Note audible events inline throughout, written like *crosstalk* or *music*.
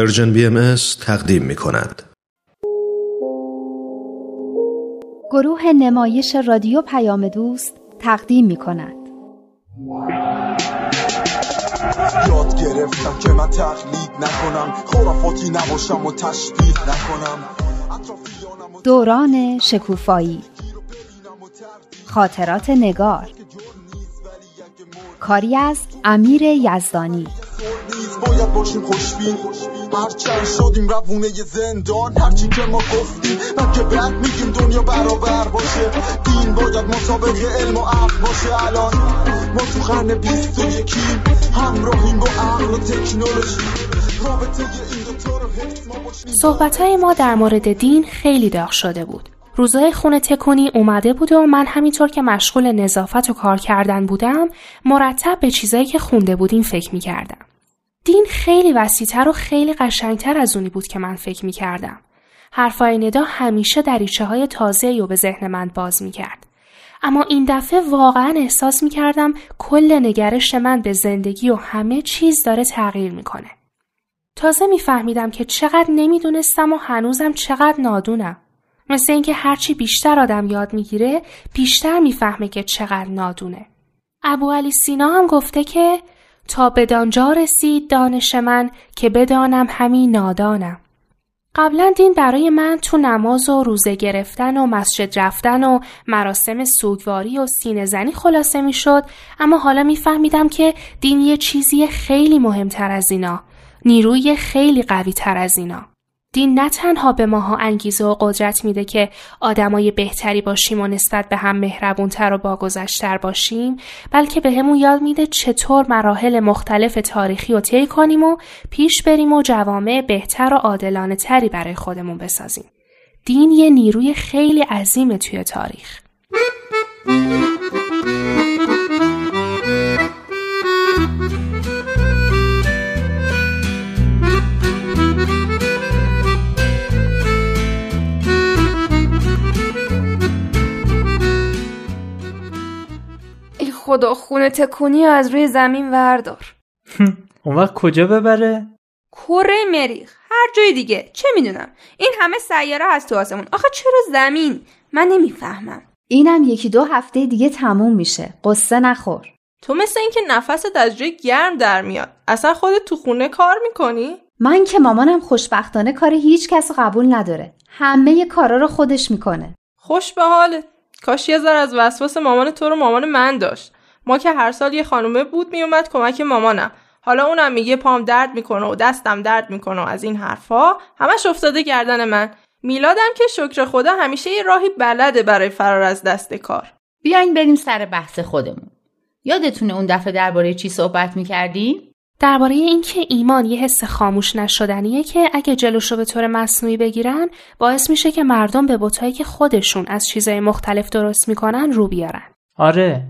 پرژن بی ام تقدیم می کند. گروه نمایش رادیو پیام دوست تقدیم می کند. یاد گرفتم که من تقلید نکنم خرافاتی نباشم و تشبیه نکنم دوران شکوفایی خاطرات نگار کاری از امیر یزدانی. باید باشیم خوشبین. هرچند شدیم روونه زندان هرچی که ما گفتیم من که بعد میگیم دنیا برابر باشه. دین باید مطابق علم و عقل باشه. الان ما تو قرن بیست و یکیم همراهیم با عقل و تکنولوژی. صحبت های ما در مورد دین خیلی داغ شده بود. روزای خونه تکونی اومده بود و من همینطور که مشغول نظافت و کار کردن بودم مرتب به چیزایی که خونده بودیم فکر می کردم. دین خیلی وسیعتر و خیلی قشنگتر از اونی بود که من فکر می کردم. حرفای ندا همیشه دریچه های تازه و به ذهن من باز می کرد. اما این دفعه واقعا احساس می کردم کل نگرش من به زندگی و همه چیز داره تغییر می‌کنه. تازه میفهمیدم که چقدر نمی‌دونستم و هنوزم چقدر نادونم. مثل اینکه هرچی بیشتر آدم یاد می‌گیره بیشتر می‌فهمه که چقدر نادونه. ابو علی سینا هم گفته که تا بدانجا رسید دانش من که بدانم همین نادانم. قبلا دین برای من تو نماز و روزه گرفتن و مسجد رفتن و مراسم سوگواری و سینه زنی خلاصه می شد اما حالا میفهمیدم که دین یه چیزی خیلی مهمتر از اینا نیروی خیلی قوی تر از اینا. دین نه تنها به ماها انگیزه و قدرت میده که آدمای بهتری باشیم و نسبت به هم مهربونتر و باگذشتر باشیم بلکه به همون یاد میده چطور مراحل مختلف تاریخی رو طی کنیم و پیش بریم و جوامع بهتر و عادلانه تری برای خودمون بسازیم. دین یه نیروی خیلی عظیمه توی تاریخ. خدا خونه تکونی از روی زمین وردار. *laughs* اون وقت کجا ببره؟ کره مریخ. هر جای دیگه. چه می‌دونم؟ این همه سیاره هست تو آسمون. آخه چرا زمین؟ من نمی‌فهمم. اینم یکی دو هفته دیگه تموم میشه. قصه نخور. تو مثل اینکه نفست از جای گرم در میاد. اصلا خودت تو خونه کار می‌کنی؟ من که مامانم خوشبختانه کار هیچ کس قبول نداره. همه کارا رو خودش می‌کنه. خوش به حالت. کاش یه ذره از وسواس مامان تو رو مامان من داشت. ما که هر سال یه خانومه بود میومد کمک مامانم. حالا اونم میگه پام درد می‌کنه و دستم درد می‌کنه و از این حرفها همش افتاده گردن من. میلادم که شکر خدا همیشه یه راهی بلده برای فرار از دست کار. بیاین بریم سر بحث خودمون. یادتونه اون دفعه درباره چی صحبت می‌کردیم درباره اینکه ایمان یه حس خاموش نشدنیه که اگه جلوشو به طور مصنوعی بگیرن باعث میشه که مردم به بوتایی که خودشون از چیزای مختلف درست می‌کنن رو بیارن. آره.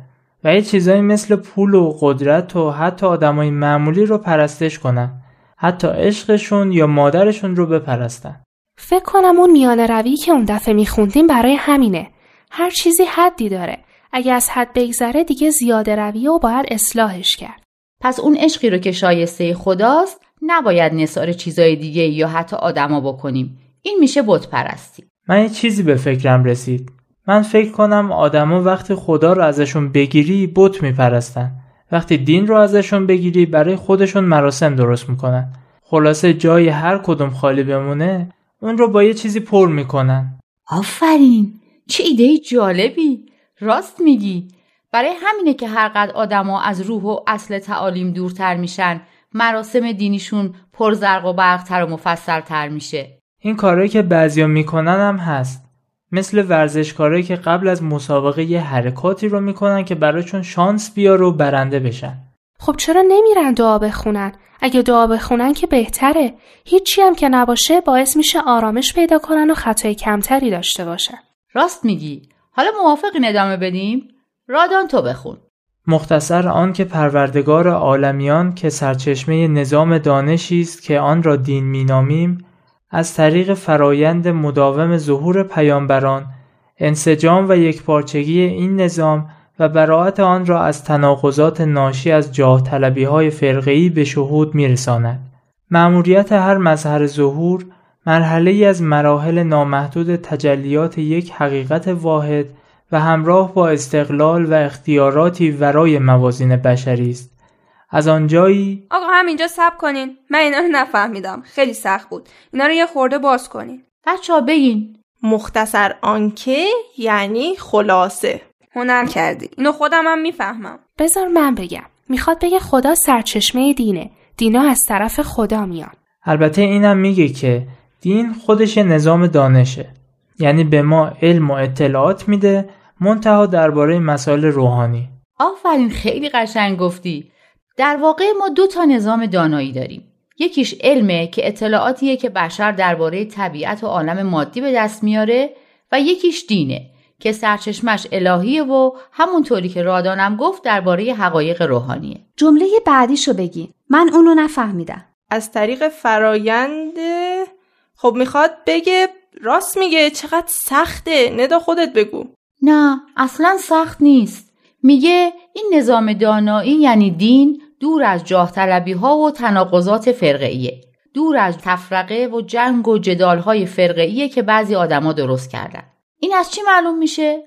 و یه چیزایی مثل پول و قدرت و حتی آدمای معمولی رو پرستش کنن. حتی عشقشون یا مادرشون رو بپرستن. فکر کنم اون میانه روی که اون دفعه میخوندیم برای همینه. هر چیزی حدی داره. اگه از حد بگذره دیگه زیاده رویه و باید اصلاحش کرد. پس اون عشقی رو که شایسته خداست نباید نثار چیزای دیگه یا حتی آدما بکنیم این میشه بت پرستی من یه چیزی به فکرم رسید من فکر کنم آدما وقتی خدا رو ازشون بگیری بت میپرستن. وقتی دین رو ازشون بگیری برای خودشون مراسم درست می‌کنن. خلاصه جای هر کدوم خالی بمونه اون رو با یه چیزی پر می‌کنن. آفرین! چه ایده جالبی! راست میگی. برای همینه که هر قد آدما از روح و اصل تعالیم دورتر میشن مراسم دینیشون پرزرق و برقتر و مفصلتر میشه. این کارهایی که بعضیا می‌کنن هم هست. مثل ورزشکارایی که قبل از مسابقه یه حرکاتی رو می‌کنن که براشون شانس بیاره و برنده بشن. خب چرا نمیرن دعا بخونن؟ اگه دعا بخونن که بهتره. هیچی هم که نباشه باعث میشه آرامش پیدا کنن و خطای کمتری داشته باشن. راست میگی. حالا موافقی ادامه بدیم؟ رادان تو بخون. مختصر آن که پروردگار عالمیان که سرچشمه نظام دانشی است که آن را دین مینامیم از طریق فرایند مداوم ظهور پیامبران انسجام و یکپارچگی این نظام و براعت آن را از تناقضات ناشی از جاه طلبی های فرقی به شهود میرساند. معموریت هر مظهر ظهور مرحله از مراحل نامحدود تجلیات یک حقیقت واحد و همراه با استقلال و اختیاراتی ورای موازین بشری است از آنجایی آقا همینجا سب کنین. من اینا رو نفهمیدم. خیلی سخت بود. اینا رو یه خورده باز کنین. بچه ها بگین. مختصر آنکه یعنی خلاصه. هنر کردی. اینو خودم هم می‌فهمم. بذار من بگم. می‌خواد بگه خدا سرچشمه دینه. دینا از طرف خدا میان. البته اینم میگه که دین خودش یه نظام دانشه. یعنی به ما علم و اطلاعات میده منتها درباره مسائل روحانی. آفرین خیلی قشنگ گفتی. در واقع ما دو تا نظام دانایی داریم. یکیش علمه که اطلاعاتیه که بشر درباره طبیعت و عالم مادی به دست میاره و یکیش دینه که سرچشمش الهیه و همونطوری که رادانم گفت درباره حقایق روحانیه. جمله بعدیشو بگی. من اونو نفهمیدم. از طریق فرایند خب می‌خواد بگه راست میگه. چقدر سخته. ندا خودت بگو. نه اصلا سخت نیست. میگه این نظام دانایی یعنی دین دور از جاه طلبی ها و تناقضات فرقه‌ایه. دور از تفرقه و جنگ و جدال های فرقه‌ایه که بعضی آدما درست کردن. این از چی معلوم میشه؟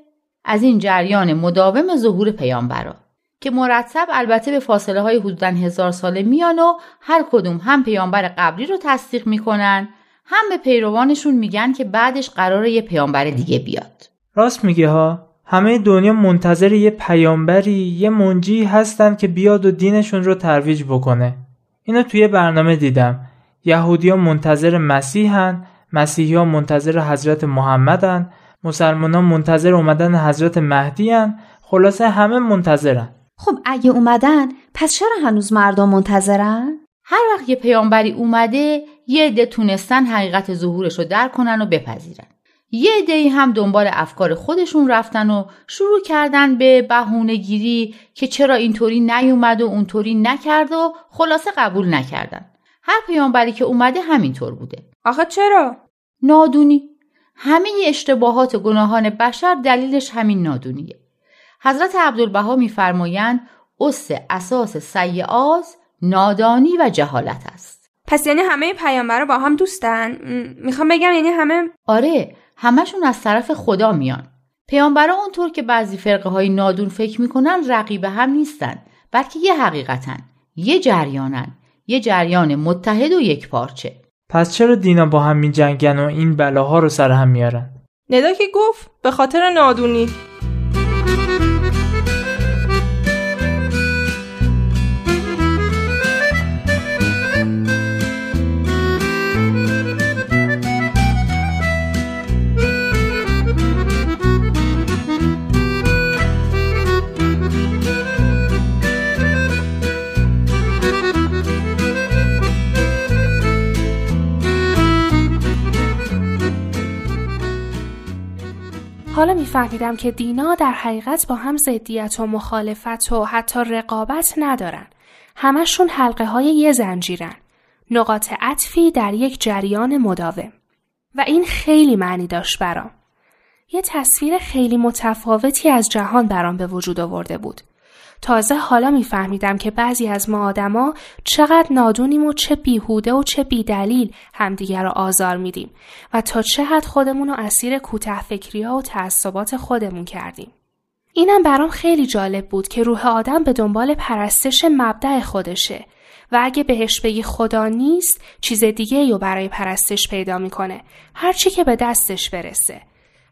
از این جریان مداوم ظهور پیامبرا که مرتب البته به فاصله های حدودا هزار ساله میان و هر کدوم هم پیامبر قبلی رو تصدیق می‌کنن هم به پیروانشون میگن که بعدش قرار یه پیامبر دیگه بیاد. راست میگه ها؟ همه دنیا منتظر یه پیامبری یه منجی هستن که بیاد و دینشون رو ترویج بکنه اینو توی برنامه دیدم یهودیا منتظر مسیحن مسیحیا منتظر حضرت محمدن مسلمانان منتظر اومدن حضرت مهدی هن. خلاصه همه منتظرن خب اگه اومدن پس چرا هنوز مردم منتظرن؟ هر وقت یه پیامبری اومده یه عده تونستن حقیقت ظهورش رو در کنن و بپذیرن یه عده هم دنبال افکار خودشون رفتن و شروع کردن به بهونه گیری که چرا اینطوری نیومد و اونطوری نکرد و خلاصه قبول نکردن. هر پیامبری که اومده همینطور بوده. آخه چرا؟ نادونی. همه اشتباهات و گناهان بشر دلیلش همین نادونیه. حضرت عبدالبها میفرمایند اس اساس سیعاز نادانی و جهالت است. پس یعنی همه پیامبرا با هم دوستن؟ می‌خوام بگم یعنی همه آره همشون از طرف خدا میان. پیامبرا اونطور که بعضی فرقه های نادون فکر می‌کنن رقیب هم نیستن بلکه یه حقیقتن یه جریانن یه جریان متحد و یک پارچه. پس چرا دینا با هم جنگن و این بلاها رو سر هم میارن؟ ندا که گفت به خاطر نادونی. حالا میفهمیدم که دینا در حقیقت با هم ضدیت و مخالفت و حتی رقابت ندارن. همشون حلقه های یه زنجیرن. نقاط عطفی در یک جریان مداوم. و این خیلی معنی داشت برام. یه تصویر خیلی متفاوتی از جهان برام به وجود آورده بود. تازه حالا میفهمیدم که بعضی از ما آدما چقدر نادونیم و چه بیهوده و چه بیدلیل همدیگر رو آزار میدیم و تا چه حد خودمون رو اسیر کوته فکری ها و تعصبات خودمون کردیم. اینم برام خیلی جالب بود که روح آدم به دنبال پرستش مبدع خودشه و اگه بهش بگی خدا نیست چیز دیگه رو برای پرستش پیدا می‌کنه هرچی که به دستش برسه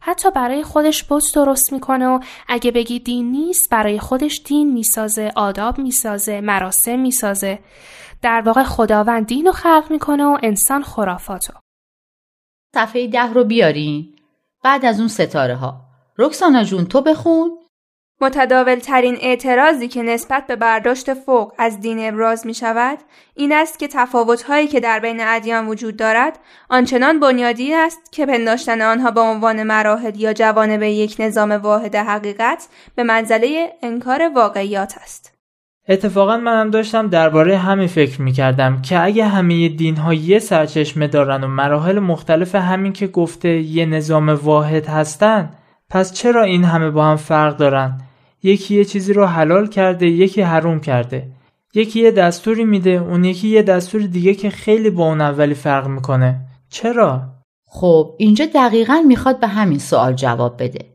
حتی برای خودش بت درست می‌کنه و اگه بگی دین نیست برای خودش دین می‌سازه آداب می‌سازه مراسم می‌سازه. در واقع خداوند دین رو خلق می‌کنه و انسان خرافاتو. صفحه ده رو بیارین بعد از اون ستاره ها رکسانا جون تو بخون. متداول ترین اعتراضی که نسبت به برداشت فوق از دین ابراز می شود این است که تفاوت‌هایی که در بین ادیان وجود دارد آنچنان بنیادی است که پنداشتن آنها به عنوان مراحل یا جوانب یک نظام واحد حقیقت به منزله انکار واقعیات است. اتفاقا منم داشتم درباره همین فکر می کردم که اگه همه دین ها یه سرچشمه دارن و مراحل مختلف همین که گفته یه نظام واحد هستن پس چرا این همه با هم فرق دارن یکی یه چیزی رو حلال کرده یکی حروم کرده. یکی یه دستوری میده اون یکی یه دستور دیگه که خیلی با اون اولی فرق می‌کنه. چرا؟ خب اینجا دقیقا می‌خواد به همین سوال جواب بده.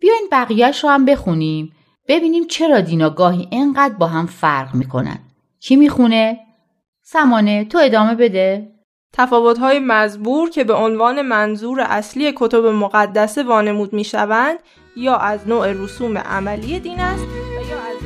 بیاین بقیهش رو هم بخونیم. ببینیم چرا دینا گاهی انقدر با هم فرق می‌کنن. کی می‌خونه؟ سمانه تو ادامه بده. تفاوت‌های مزبور که به عنوان منظور اصلی کتب مقدسه وانمود می‌شوند یا از نوع رسوم عملی دین است و یا از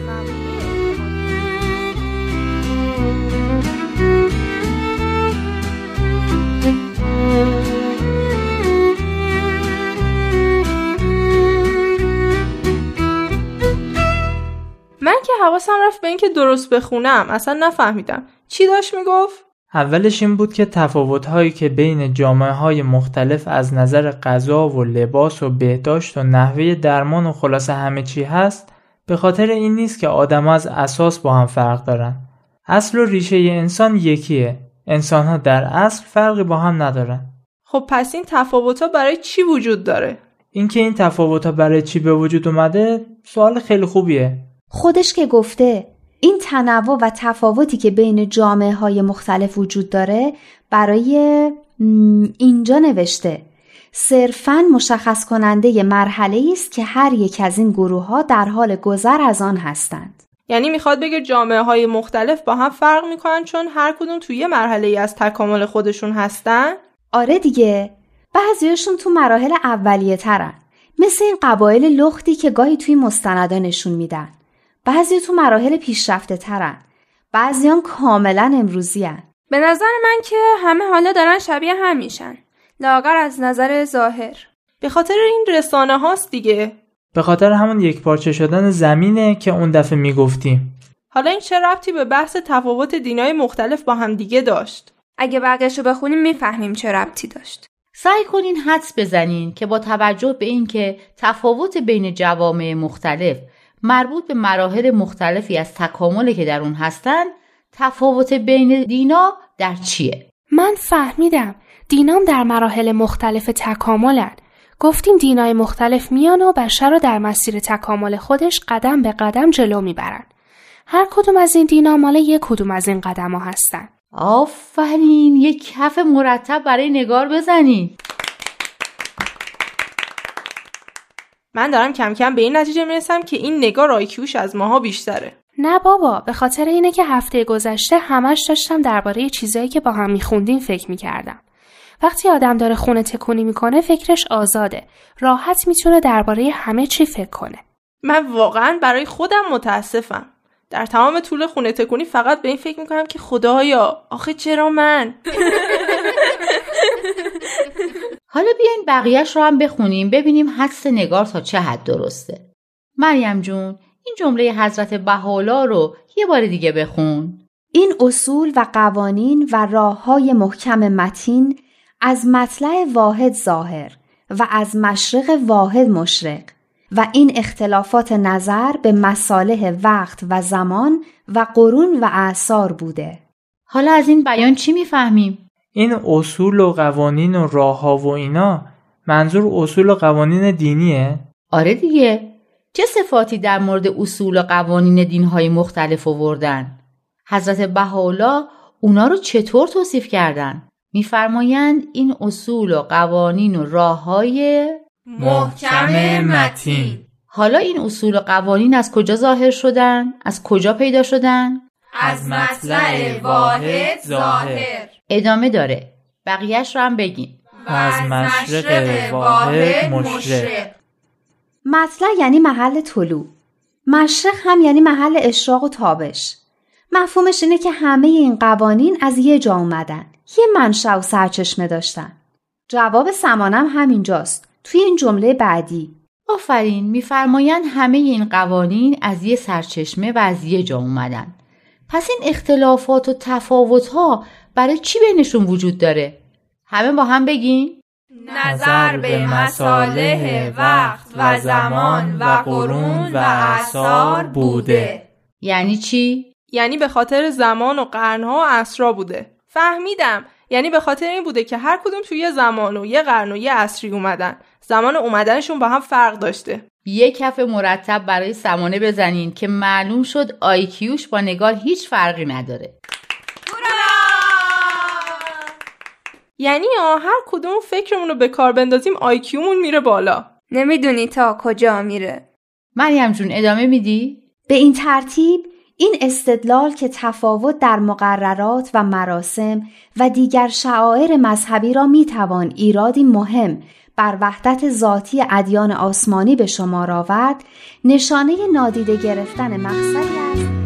من که حواسم رفت به اینکه درست بخونم. اصلا نفهمیدم. چی داشت می‌گفت؟ اولش این بود که تفاوت‌هایی که بین جامعه های مختلف از نظر غذا و لباس و بهداشت و نحوه درمان و خلاصه همه چی هست به خاطر این نیست که آدم از اساس با هم فرق دارن. اصل و ریشه انسان یکیه. انسان ها در اصل فرقی با هم ندارن. خب پس این تفاوت ها برای چی وجود داره؟ اینکه این تفاوت ها برای چی به وجود اومده سوال خیلی خوبیه. خودش که گفته این تنوع و تفاوتی که بین جامعه های مختلف وجود داره برای اینجا نوشته صرفا مشخص کننده مرحله است که هر یک از این گروه ها در حال گذر از آن هستند. یعنی می‌خواد بگه جامعه های مختلف با هم فرق می‌کنن چون هر کدوم توی مرحله ای از تکامل خودشون هستن؟ آره دیگه بعضیاشون تو مراحل اولیه ترن مثل این قبایل لختی که گاهی توی مستندا نشون میدن بعضی تو مراحل پیشرفته ترن بعضی هم کاملا امروزی هن. به نظر من که همه حالا دارن شبیه هم میشن. لاغر از نظر ظاهر. به خاطر این رسانه هاست دیگه. به خاطر همون یک پارچه شدن زمینه که اون دفعه می‌گفتیم. حالا این چه ربطی به بحث تفاوت دینای مختلف با هم دیگه داشت؟ اگه بقیهشو بخونیم می‌فهمیم چه ربطی داشت. سعی کنین حدس بزنین که با توجه به اینکه تفاوت بین جوامع مختلف مربوط به مراحل مختلفی از تکاملی که در اون هستن تفاوت بین دینا در چیه؟ من فهمیدم دینام در مراحل مختلف تکاملن. گفتیم دینای مختلف میان و بشر رو در مسیر تکامل خودش قدم به قدم جلو می‌برن. هر کدوم از این دینا مال یک کدوم از این قدم ها هستن. آفرین یک کف مرتب برای نگار بزنین. من دارم کم کم به این نتیجه می‌رسم که این نگار آیکیوش از ماها بیشتره. نه بابا به خاطر اینه که هفته گذشته همش داشتم درباره چیزایی که با هم میخوندیم فکر می‌کردم. وقتی آدم داره خونه تکونی می‌کنه فکرش آزاده. راحت می‌تونه درباره همه چی فکر کنه. من واقعا برای خودم متاسفم. در تمام طول خونه تکونی فقط به این فکر می‌کنم که خدایا آخه چرا من؟ *laughs* حالا بیاین بقیهش رو هم بخونیم ببینیم حدس نگار تا چه حد درسته. مریم جون این جمله حضرت بهاءالله رو یه بار دیگه بخون. این اصول و قوانین و راه های محکم متین از مطلع واحد ظاهر و از مشرق واحد مشرق و این اختلافات نظر به مصالح وقت و زمان و قرون و اعثار بوده. حالا از این بیان چی می‌فهمیم؟ این اصول و قوانین و راه ها و اینا منظور اصول و قوانین دینیه؟ آره دیگه چه صفاتی در مورد اصول و قوانین دینهای مختلف آوردن؟ حضرت بهاءالله اونا رو چطور توصیف کردن؟ میفرمایند این اصول و قوانین و راه های محکم متین حالا این اصول و قوانین از کجا ظاهر شدن؟ از کجا پیدا شدن؟ از مطلع واحد ظاهر ادامه داره. بقیهش رو هم بگین از مشرق واحد مشرق. مطلع یعنی محل طلوع. مشرق هم یعنی محل اشراق و تابش. مفهومش اینه که همه این قوانین از یه جا اومدن. یه منشأ و سرچشمه داشتن. جواب سمانم همینجاست. توی این جمله بعدی. آفرین میفرمایند همه این قوانین از یه سرچشمه و از یه جا اومدن. پس این اختلافات و تفاوت ها برای چی بینشون وجود داره؟ همه با هم بگین؟ نظر به مصالح وقت و زمان و قرون و اثار بوده یعنی چی؟ یعنی به خاطر زمان و قرنها و اسرا بوده فهمیدم یعنی به خاطر این بوده که هر کدوم توی یه زمان و یه قرن و یه عصری اومدن زمان اومدنشون با هم فرق داشته یه کف مرتب برای سمانه بزنین که معلوم شد آیکیوش با نگار هیچ فرقی نداره یعنی هر کدوم فکرمون رو به کار بندازیم آیکیومون میره بالا نمی‌دونی تا کجا میره مریم جون ادامه میدی؟ به این ترتیب این استدلال که تفاوت در مقررات و مراسم و دیگر شعائر مذهبی را می‌توان ایرادی مهم بر وحدت ذاتی ادیان آسمانی به شمار آورد نشانه نادیده گرفتن مقصدی است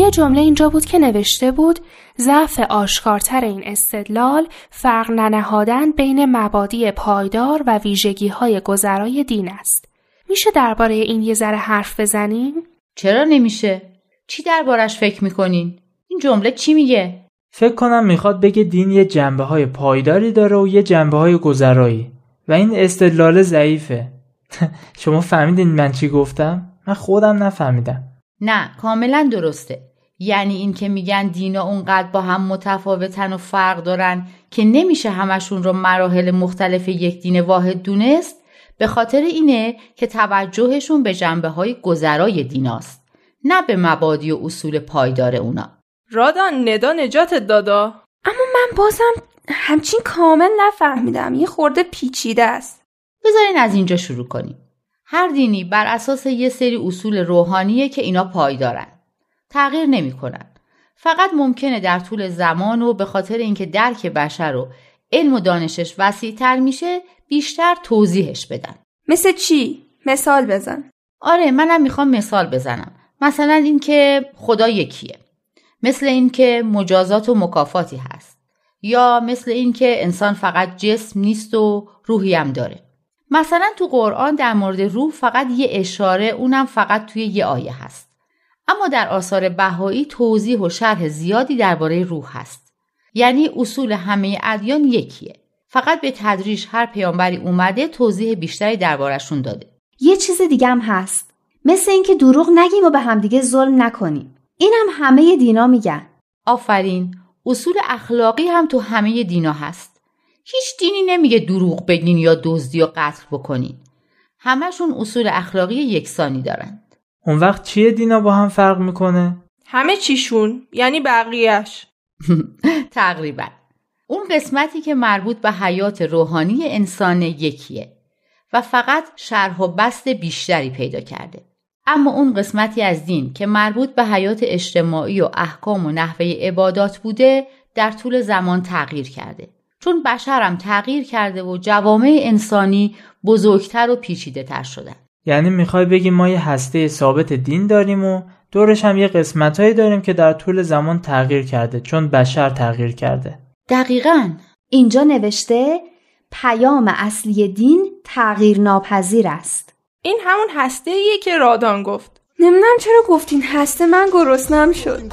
یه جمله اینجا بود که نوشته بود ضعف آشکارتر این استدلال فرق ننهادن بین مبادی پایدار و ویژگی های گذرای دین است. میشه درباره این یه ذره حرف بزنیم؟ چرا نمیشه؟ چی دربارش فکر می‌کنین؟ این جمله چی میگه؟ فکر کنم می‌خواد بگه دین یه جنبه های پایداری داره و یه جنبه های گذرایی و این استدلال ضعیفه. *laughs* شما فهمیدین من چی گفتم؟ من خودم نفهمیدم. نه کاملا درسته. یعنی این که میگن دینا اونقدر با هم متفاوتن و فرق دارن که نمیشه همشون رو مراحل مختلف یک دین واحد دونست به خاطر اینه که توجهشون به جنبه های گذرای دیناست نه به مبادی و اصول پایدار اونا. رادان ندا نجات دادا. اما من بازم همچین کامل نفهمیدم. یه خورده پیچیده است. بذارین از اینجا شروع کنیم. هر دینی بر اساس یه سری اصول روحانیه که اینا پایدارن. تغییر نمی‌کنن. فقط ممکنه در طول زمان و به خاطر اینکه درک بشر و علم و دانشش وسیعتر میشه بیشتر توضیحش بدن. مثل چی؟ مثال بزن. آره منم می‌خوام مثال بزنم. مثلا اینکه خدا یکیه. مثل اینکه مجازات و مکافاتی هست. یا مثل اینکه انسان فقط جسم نیست و روحی هم داره. مثلا تو قرآن در مورد روح فقط یه اشاره اونم فقط توی یه آیه هست. اما در آثار بهایی توضیح و شرح زیادی درباره روح هست. یعنی اصول همه ادیان یکیه. فقط به تدریج هر پیامبری اومده توضیح بیشتری دربارشون داده. یه چیز دیگه هم هست. مثل اینکه دروغ نگیم و به همدیگه ظلم نکنیم. این هم همه دینا میگن. آفرین. اصول اخلاقی هم تو همه دینا هست. هیچ دینی نمیگه دروغ بگین یا دزدی و قتل بکنین. همشون اصول اخلاقی یکسانی دارن. اون وقت چیه دینا با هم فرق می‌کنه؟ همه چیشون یعنی بقیهش *laughs* تقریبا. اون قسمتی که مربوط به حیات روحانی انسان یکیه و فقط شرح و بست بیشتری پیدا کرده. اما اون قسمتی از دین که مربوط به حیات اجتماعی و احکام و نحوه عبادات بوده در طول زمان تغییر کرده. چون بشرم تغییر کرده و جوامع انسانی بزرگتر و پیچیده تر شدن. یعنی می‌خوای بگی ما یه هسته ثابت دین داریم و دورش هم یه قسمتهایی داریم که در طول زمان تغییر کرده چون بشر تغییر کرده. دقیقا. اینجا نوشته پیام اصلی دین تغییر ناپذیر است. این همون هسته ایه که رادان گفت. نمی‌دونم چرا گفتین هسته من گرسنم شد. *laughs*